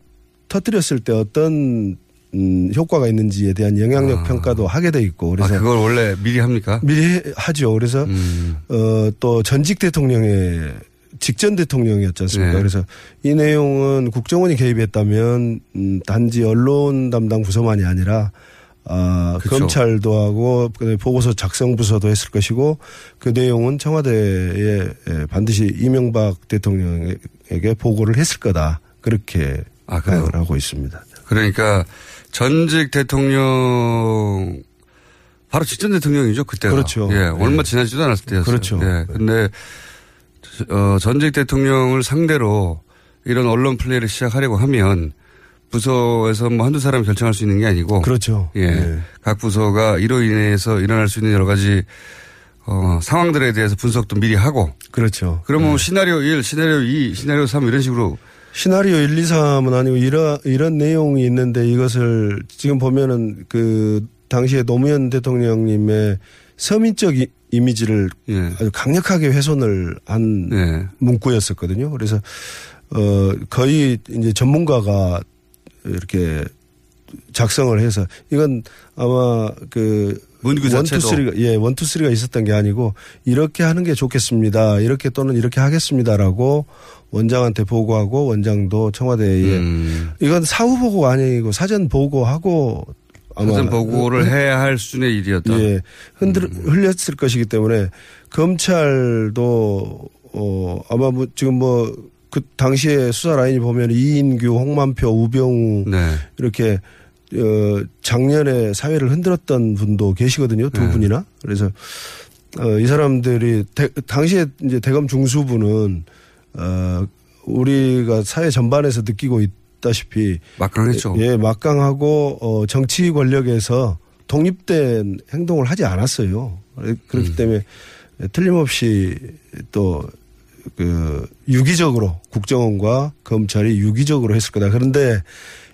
터뜨렸을 때 어떤 음, 효과가 있는지에 대한 영향력 아. 평가도 하게 돼 있고 아, 그래서 그걸 원래 미리 합니까? 미리 해- 하죠. 그래서 음. 어, 또 전직 대통령의 직전 대통령이었지 않습니까? 네. 그래서 이 내용은 국정원이 개입했다면 음, 단지 언론 담당 부서만이 아니라 아, 그쵸. 검찰도 하고 보고서 작성 부서도 했을 것이고 그 내용은 청와대에 예, 반드시 이명박 대통령에게 보고를 했을 거다. 그렇게 아, 그래요? 생각을 하고 있습니다. 그러니까 전직 대통령 바로 직전 대통령이죠 그때가. 그렇죠. 예, 예. 얼마 지나지도 않았을 때였어요. 그렇죠. 예, 근데 어, 전직 대통령을 상대로 이런 언론 플레이를 시작하려고 하면 부서에서 뭐 한두 사람 결정할 수 있는 게 아니고. 그렇죠. 예. 예. 각 부서가 이로 인해서 일어날 수 있는 여러 가지 어, 상황들에 대해서 분석도 미리 하고. 그렇죠. 그러면 시나리오 1, 시나리오 2, 시나리오 3 이런 식으로 시나리오 1, 2, 3은 아니고 이런 이런 내용이 있는데 이것을 지금 보면은 그 당시에 노무현 대통령님의 서민적 이, 이미지를 예. 아주 강력하게 훼손을 한 예. 문구였었거든요. 그래서 어 거의 이제 전문가가 이렇게 작성을 해서 이건 아마 그 문구 자체도. 예 원투 쓰리가 있었던 게 아니고 이렇게 하는 게 좋겠습니다. 이렇게 또는 이렇게 하겠습니다라고 원장한테 보고하고 원장도 청와대에 음. 이건 사후 보고가 아니고 사전 보고하고 아마 사전 보고를 해야 할 수준의 일이었다. 예, 흔들 흘렸을 것이기 때문에 검찰도 어 아마 뭐 지금 뭐 그 당시에 수사 라인이 보면 이인규, 홍만표, 우병우 네. 이렇게 어 작년에 사회를 흔들었던 분도 계시거든요. 두 네. 분이나. 그래서 어이 사람들이 대, 당시에 이제 대검 중수부는 어 우리가 사회 전반에서 느끼고 있다시피 막강했죠. 예, 막강하고 어 정치 권력에서 독립된 행동을 하지 않았어요. 그렇기 음. 때문에 틀림없이 또 그 유기적으로 국정원과 검찰이 유기적으로 했을 거다. 그런데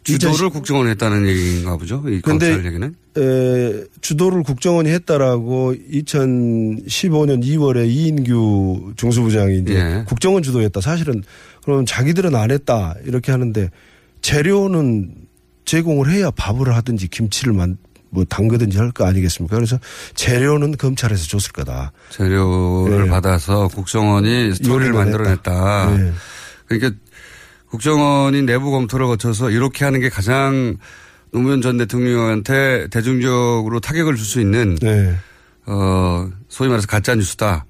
주도를 국정원이 했다는 얘기인가 보죠. 이 근데 검찰 얘기는. 에, 주도를 국정원이 했다라고 2015년 2월에 이인규 중수부장이 이제 예. 국정원 주도했다. 사실은 그러면 자기들은 안 했다 이렇게 하는데 재료는 제공을 해야 밥을 하든지 김치를 만, 뭐 담그든지 할 거 아니겠습니까? 그래서 재료는 검찰에서 줬을 거다. 재료를 예. 받아서 국정원이 스토리를 요리를 만들어냈다. 예. 그러니까 국정원이 내부 검토를 거쳐서 이렇게 하는 게 가장 노무현 전 대통령한테 대중적으로 타격을 줄 수 있는 네. 어 소위 말해서 가짜 뉴스다.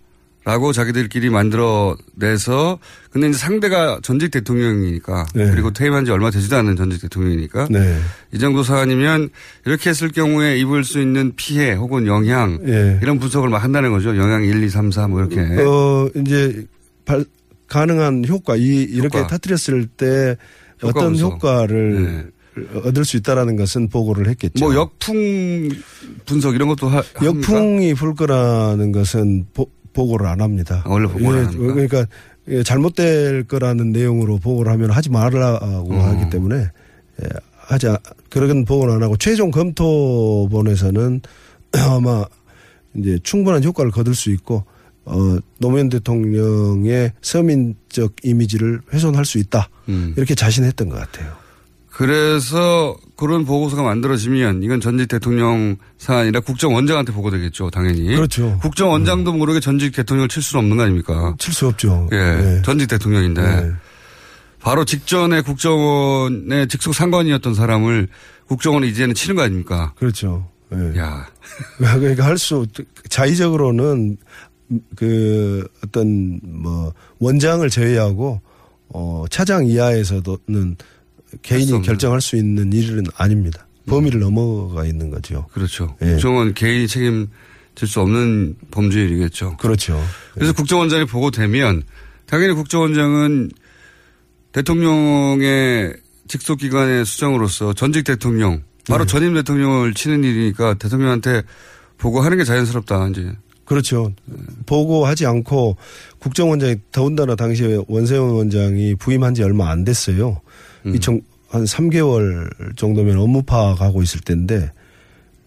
라고 자기들끼리 만들어내서 근데 이제 상대가 전직 대통령이니까 네. 그리고 퇴임한 지 얼마 되지도 않은 전직 대통령이니까 네. 이 정도 사안이면 이렇게 했을 경우에 입을 수 있는 피해 혹은 영향 예. 이런 분석을 막 한다는 거죠. 영향 1, 2, 3, 4 뭐 이렇게. 어, 이제 발, 가능한 효과, 이, 이렇게 효과. 터뜨렸을 때 효과 어떤 분석. 효과를 얻을 수 있다라는 것은 보고를 했겠죠. 뭐 역풍 분석 이런 것도 하, 합니까? 역풍이 불 거라는 것은 보, 보고를 안 합니다. 원래 보고를 안 합니까? 그러니까 예, 잘못될 거라는 내용으로 보고를 하면 하지 말라고 어. 하기 때문에 예, 하지 않- 그런 보고는 안 하고 최종 검토본에서는 아마 이제 충분한 효과를 거둘 수 있고 어 노무현 대통령의 서민적 이미지를 훼손할 수 있다 음. 이렇게 자신했던 것 같아요. 그래서 그런 보고서가 만들어지면 이건 전직 대통령 사안이라 국정원장한테 보고되겠죠, 당연히. 그렇죠. 국정원장도 모르게 전직 대통령을 칠 수는 없는 거 아닙니까? 칠 수 없죠. 예. 네. 전직 대통령인데. 바로 직전에 국정원의 직속 상관이었던 사람을 국정원이 이제는 치는 거 아닙니까? 그렇죠. 예. 야. 그러니까 할 수 자의적으로는 그 어떤 뭐 원장을 제외하고 어 차장 이하에서도는 개인이 결정할 수 있는 일은 아닙니다. 범위를 넘어가 있는 거죠. 그렇죠. 예. 국정원 개인이 책임질 수 없는 범죄일이겠죠. 그렇죠. 그래서 국정원장이 보고되면 당연히 국정원장은 대통령의 직속 기관의 수장으로서 전직 대통령 바로 전임 대통령을 치는 일이니까 대통령한테 보고하는 게 자연스럽다 이제. 그렇죠. 보고하지 않고 국정원장이 더군다나 당시에 원세훈 원장이 부임한 지 얼마 안 됐어요. 음. 2000, 한 3개월 정도면 업무파 가고 있을 때인데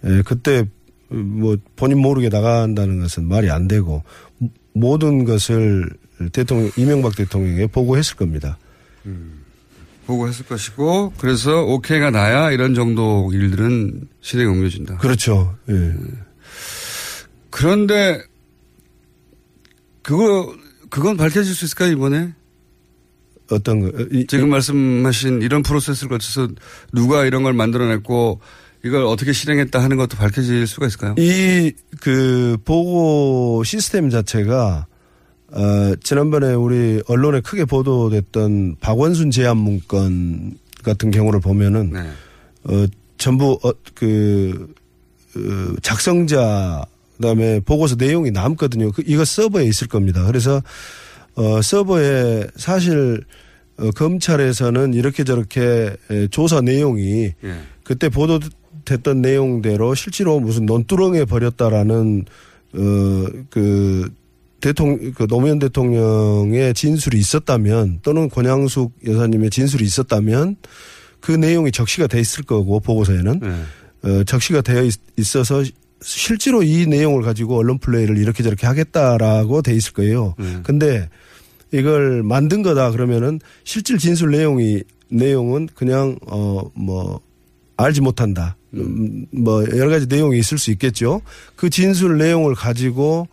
예, 그때 뭐 본인 모르게 나간다는 것은 말이 안 되고 모든 것을 대통령 이명박 대통령에 보고했을 겁니다. 보고했을 것이고 그래서 오케이가 나야 이런 정도 일들은 실행에 옮겨진다. 그렇죠. 예. 그런데 그거 그건 밝혀질 수 있을까요 이번에? 어떤 거? 지금 말씀하신 이런 프로세스를 거쳐서 누가 이런 걸 만들어냈고 이걸 어떻게 실행했다 하는 것도 밝혀질 수가 있을까요? 이 그 보고 시스템 자체가 어 지난번에 우리 언론에 크게 보도됐던 박원순 제안 문건 같은 경우를 보면은 네. 어 전부 어 그 어, 작성자 그다음에 보고서 내용이 남거든요. 그 이거 서버에 있을 겁니다. 그래서 어 서버에 사실 어, 검찰에서는 이렇게 저렇게 에, 조사 내용이 예. 그때 보도됐던 내용대로 실제로 무슨 논두렁에 버렸다라는 어 그 대통령, 그 노무현 대통령의 진술이 있었다면 또는 권양숙 여사님의 진술이 있었다면 그 내용이 적시가 돼 있을 거고 보고서에는 네. 어, 적시가 되어 있, 있어서 실제로 이 내용을 가지고 언론 플레이를 이렇게 저렇게 하겠다라고 돼 있을 거예요. 네. 근데 이걸 만든 거다 그러면은 실질 진술 내용이 내용은 그냥 어 뭐 알지 못한다. 음, 뭐 여러 가지 내용이 있을 수 있겠죠. 그 진술 내용을 가지고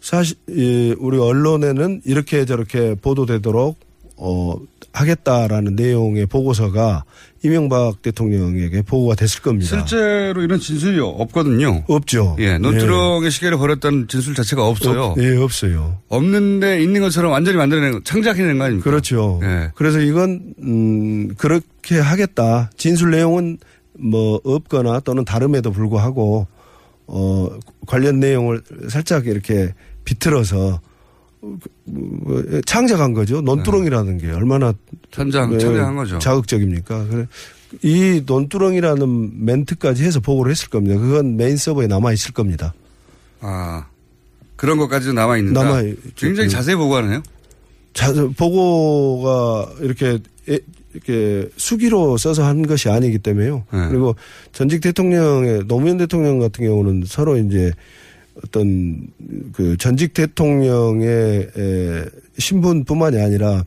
사실 이 우리 언론에는 이렇게 저렇게 보도되도록 어 하겠다라는 내용의 보고서가 이명박 대통령에게 보고가 됐을 겁니다. 실제로 이런 진술이 없거든요. 없죠. 예, 논두렁의 시계를 버렸다는 진술 자체가 없어요. 없, 예, 없어요. 없는데 있는 것처럼 완전히 만들어낸, 창작해낸 거 아닙니까? 그렇죠. 예. 그래서 이건 음 그렇게 하겠다. 진술 내용은 뭐 없거나 또는 다름에도 불구하고 어 관련 내용을 살짝 이렇게 비틀어서 뭐, 창작한 거죠. 논두렁이라는 게 얼마나 네, 창작한 거죠. 자극적입니까? 그래 이 논두렁이라는 멘트까지 해서 보고를 했을 겁니다. 그건 메인 서버에 남아 있을 겁니다. 아 그런 것까지도 남아 있는다. 남아 굉장히 자세히 보고하네요. 자, 보고가 이렇게 에- 이렇게 수기로 써서 한 것이 아니기 때문에요. 네. 그리고 전직 대통령의 노무현 대통령 같은 경우는 서로 이제 어떤 그 전직 대통령의 에, 신분뿐만이 아니라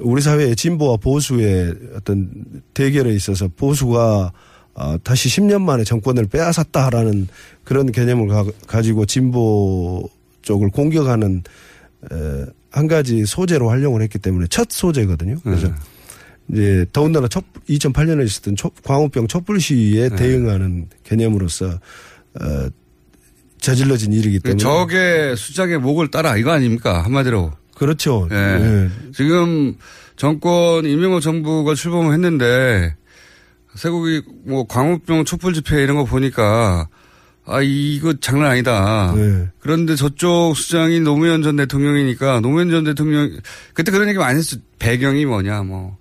우리 사회의 진보와 보수의 어떤 대결에 있어서 보수가 아, 다시 10년 만에 정권을 빼앗았다라는 그런 개념을 가, 가지고 진보 쪽을 공격하는 에, 한 가지 소재로 활용을 했기 때문에 첫 소재거든요. 그래서 이제 더군다나 첫 2008년에 있었던 초- 광우병 촛불 시위에 대응하는 개념으로서 어, 저질러진 일이기 때문에 적의 수장의 목을 따라 이거 아닙니까? 한마디로. 그렇죠. 예. 예. 지금 정권 이명박 정부가 출범을 했는데 세국이 뭐 광우병 촛불 집회 이런 거 보니까 아 이거 장난 아니다. 네. 그런데 저쪽 수장이 노무현 전 대통령이니까 노무현 전 대통령 그때 그런 얘기 많이 했어. 배경이 뭐냐 뭐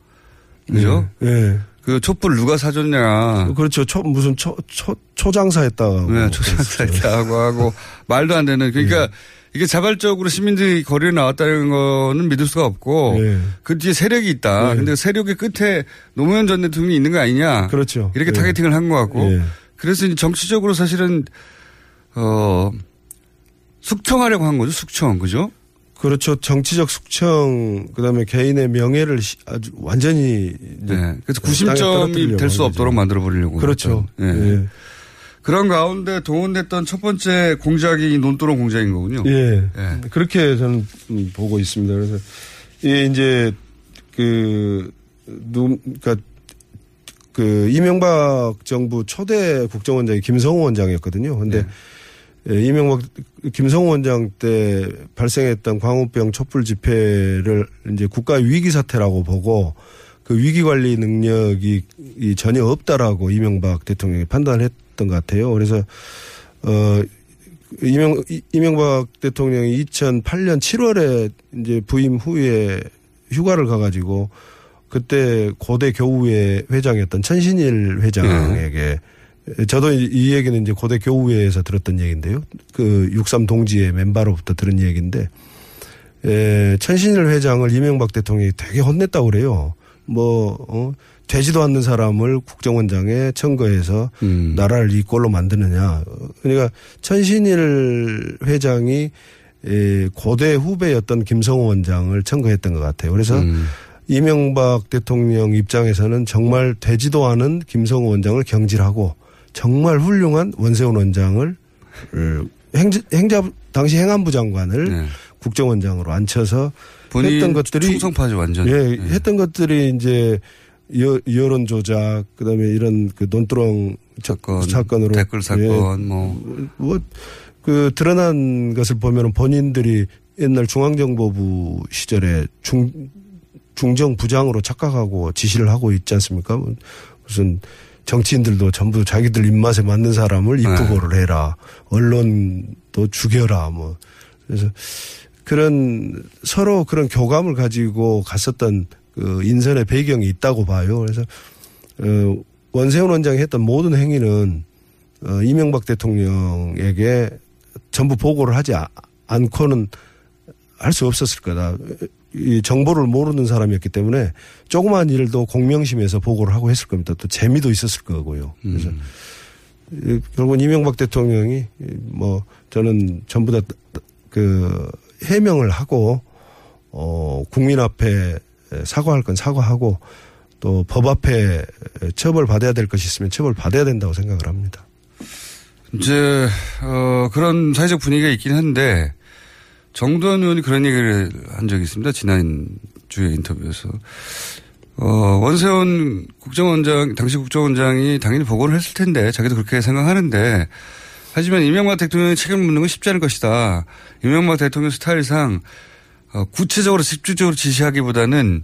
그죠? 예. 그 촛불 누가 사줬냐. 그렇죠. 초, 무슨 초, 초, 초장사했다고. 네, 초장사했다고 하고 말도 안 되는 그러니까 이게 자발적으로 시민들이 거리에 나왔다는 거는 믿을 수가 없고 예. 그 뒤에 세력이 있다. 네. 근데 세력의 끝에 노무현 전 대통령이 있는 거 아니냐. 그렇죠. 이렇게 예. 타겟팅을 한 것 같고. 예. 그래서 이제 정치적으로 사실은 어 숙청하려고 한 거죠. 숙청. 그죠? 그렇죠. 정치적 숙청, 그 다음에 개인의 명예를 시- 아주 완전히. 네. 그래서 구심점이 될수한 없도록. 만들어 버리려고. 그렇죠. 예. 예. 그런 가운데 동원됐던 첫 번째 공작이 이 논두렁 공작인 거군요. 예. 예. 그렇게 저는 음, 보고 있습니다. 그래서 이 이제 그 누, 그니까 그 이명박 정부 초대 국정원장이 김성호 원장이었거든요. 근데 예, 이명박 김성호 원장 때 발생했던 광우병 촛불 집회를 이제 국가 위기 사태라고 보고 그 위기 관리 능력이 이 전혀 없다라고 이명박 대통령이 판단을 했 던 것 같아요. 그래서 어 이명 이- 이명박 대통령이 2008년 7월에 이제 부임 후에 휴가를 가가지고 그때 고대 교우회 회장이었던 천신일 회장에게 저도 이, 이 얘기는 이제 고대 교우회에서 들었던 얘기인데요. 그 육삼 동지의 멤버로부터 들은 얘기인데 에, 천신일 회장을 이명박 대통령이 되게 혼냈다고 그래요. 뭐, 어, 되지도 않는 사람을 국정원장에 청거해서 나라를 이 꼴로 만드느냐. 그러니까 천신일 회장이 에, 고대 후배였던 김성호 원장을 청거했던 것 같아요. 그래서 이명박 대통령 입장에서는 정말 되지도 않은 김성호 원장을 경질하고 정말 훌륭한 원세훈 원장을 어, 행자, 행자 당시 행안부 장관을 국정원장으로 앉혀서 네. 본인 했던 것들이 충성파죠 완전. 예, 했던 것들이 이제 여, 여론 조작 그다음에 이런 그 논두렁 사건, 사건으로 댓글 사건, 뭐. 뭐 그 드러난 것을 보면은 본인들이 옛날 중앙정보부 시절에 중 중정 부장으로 착각하고 지시를 하고 있지 않습니까? 무슨 정치인들도 전부 자기들 입맛에 맞는 사람을 입후보를 해라. 언론도 죽여라. 뭐. 그래서 그런 서로 그런 교감을 가지고 갔었던 그 인선의 배경이 있다고 봐요. 그래서 어 원세훈 원장이 했던 모든 행위는 어 이명박 대통령에게 전부 보고를 하지 아- 않고는 할 수 없었을 거다. 이 정보를 모르는 사람이었기 때문에 조그마한 일도 공명심에서 보고를 하고 했을 겁니다. 또 재미도 있었을 거고요. 그래서 이 결국은 이명박 대통령이 뭐 저는 전부 다 그 해명을 하고 어 국민 앞에 사과할 건 사과하고 또 법 앞에 처벌 받아야 될 것이 있으면 처벌 받아야 된다고 생각을 합니다. 이제 어, 그런 사회적 분위기가 있긴 한데 정두환 의원이 그런 얘기를 한 적이 있습니다. 지난 주에 인터뷰에서 어, 원세훈 국정원장 당시 국정원장이 당연히 보고를 했을 텐데 자기도 그렇게 생각하는데 하지만 이명박 대통령이 책임을 묻는 건 쉽지 않을 것이다. 이명박 대통령 스타일상 어, 구체적으로 집중적으로 지시하기보다는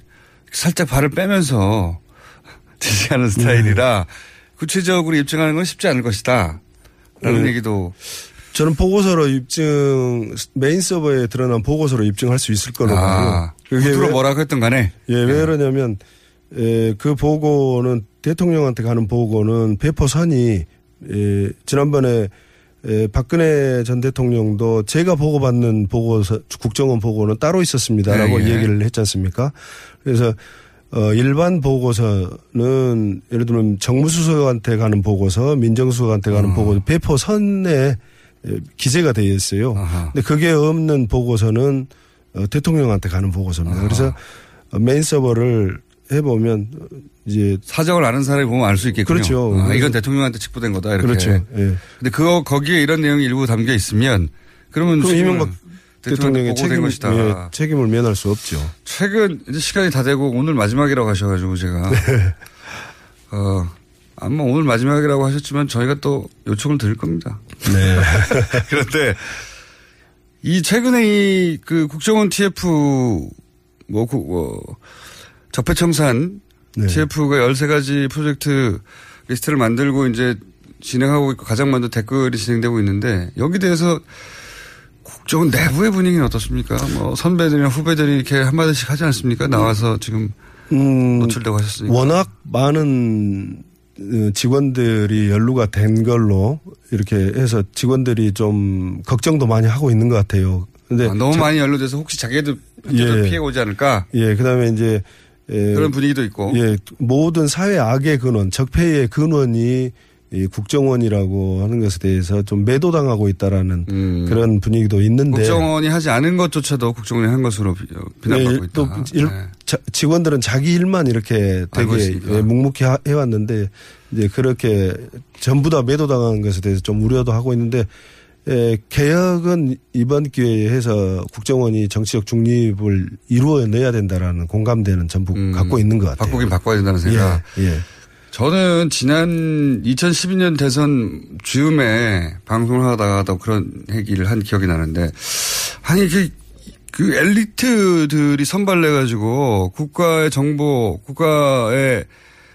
살짝 발을 빼면서 지시하는 스타일이라 구체적으로 입증하는 건 쉽지 않을 것이다. 라는 네. 얘기도 저는 보고서로 입증 메인 서버에 드러난 보고서로 입증할 수 있을 거라고 아. 그게 왜- 뭐라고 했던 간에 예, 왜 그러냐면 에, 그 보고는 대통령한테 가는 보고는 배포선이 에, 지난번에 에, 박근혜 전 대통령도 제가 보고받는 보고서 국정원 보고는 따로 있었습니다라고 예, 예. 얘기를 했지 않습니까? 그래서 어, 일반 보고서는 예를 들면 정무수석한테 가는 보고서, 민정수석한테 가는 어. 보고서 배포 선에 에, 기재가 되어 있어요. 근데 그게 없는 보고서는 어, 대통령한테 가는 보고서입니다. 그래서 어, 메인 서버를 해보면 어, 이제 사정을 아는 사람이 보면 알 수 있겠군요. 그렇죠. 아, 이건 대통령한테 직보된 거다 이렇게. 그렇죠. 예. 근데 그거 거기에 이런 내용이 일부 담겨 있으면 그러면 그럼 이명박 대통령의 책임, 것이다. 예, 책임을 면할 수 없죠. 최근 이제 시간이 다 되고 오늘 마지막이라고 하셔가지고 제가 네. 어 아마 오늘 마지막이라고 하셨지만 저희가 또 요청을 드릴 겁니다. 네. 그런데 이 최근에 이 그 국정원 TF 뭐, 그, 뭐 적폐청산 네. TF가 13가지 프로젝트 리스트를 만들고 이제 진행하고 있고 가장 먼저 댓글이 진행되고 있는데 여기 대해서 국정원 내부의 분위기는 어떻습니까? 뭐 선배들이나 후배들이 이렇게 한마디씩 하지 않습니까? 나와서 지금 음, 노출되고 하셨으니까. 워낙 많은 어, 직원들이 연루가 된 걸로 이렇게 해서 직원들이 좀 걱정도 많이 하고 있는 것 같아요. 근데 아, 너무 자- 많이 연루돼서 혹시 자기도 예. 피해 오지 않을까? 예, 그다음에 이제 예, 그런 분위기도 있고. 예, 모든 사회 악의 근원, 적폐의 근원이 이 국정원이라고 하는 것에 대해서 좀 매도당하고 있다라는 그런 분위기도 있는데 음. 국정원이 하지 않은 것조차도 국정원이 한 것으로 비- 비난받고 네, 있다. 또 일- 네. 자- 직원들은 자기 일만 이렇게 되게. 예, 묵묵히 하- 해왔는데 이제 그렇게 전부 다 매도당하는 것에 대해서 좀 우려도 하고 있는데 예, 개혁은 이번 기회에 해서 국정원이 정치적 중립을 이루어내야 된다라는 공감대는 전부 갖고 있는 것 같아요. 음. 바꾸긴 바꿔야 된다는 생각. 예, 예. 저는 지난 2012년 대선 즈음에 방송을 하다가도 그런 얘기를 한 기억이 나는데 아니 그, 그 엘리트들이 선발돼 가지고 국가의 정보, 국가의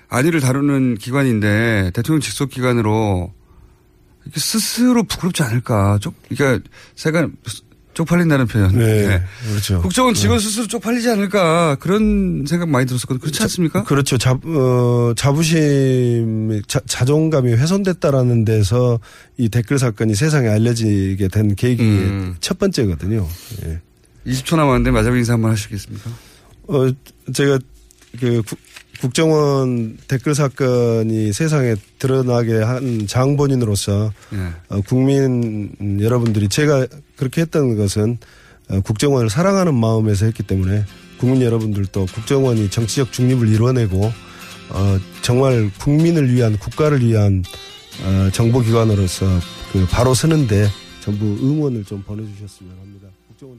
안위를 다루는 기관인데 대통령 직속 기관으로 스스로 부끄럽지 않을까. 쪽, 그러니까 세간 쪽팔린다는 표현. 네, 그렇죠. 국정원 직원 스스로 쪽팔리지 않을까 그런 생각 많이 들었었거든요. 그렇지 않습니까? 그렇죠. 자, 어, 자부심, 자, 자존감이 훼손됐다라는 데서 이 댓글 사건이 세상에 알려지게 된 계기 음. 첫 번째거든요. 예. 20초 남았는데 마지막 인사 한번 하시겠습니까? 어, 제가 그 국- 국정원 댓글 사건이 세상에 드러나게 한 장본인으로서 예. 어, 국민 여러분들이 제가 그렇게 했던 것은 어, 국정원을 사랑하는 마음에서 했기 때문에 국민 여러분들도 국정원이 정치적 중립을 이뤄내고 어, 정말 국민을 위한 국가를 위한 어, 정보기관으로서 그 바로 서는데 전부 응원을 좀 보내주셨으면 합니다. 국정원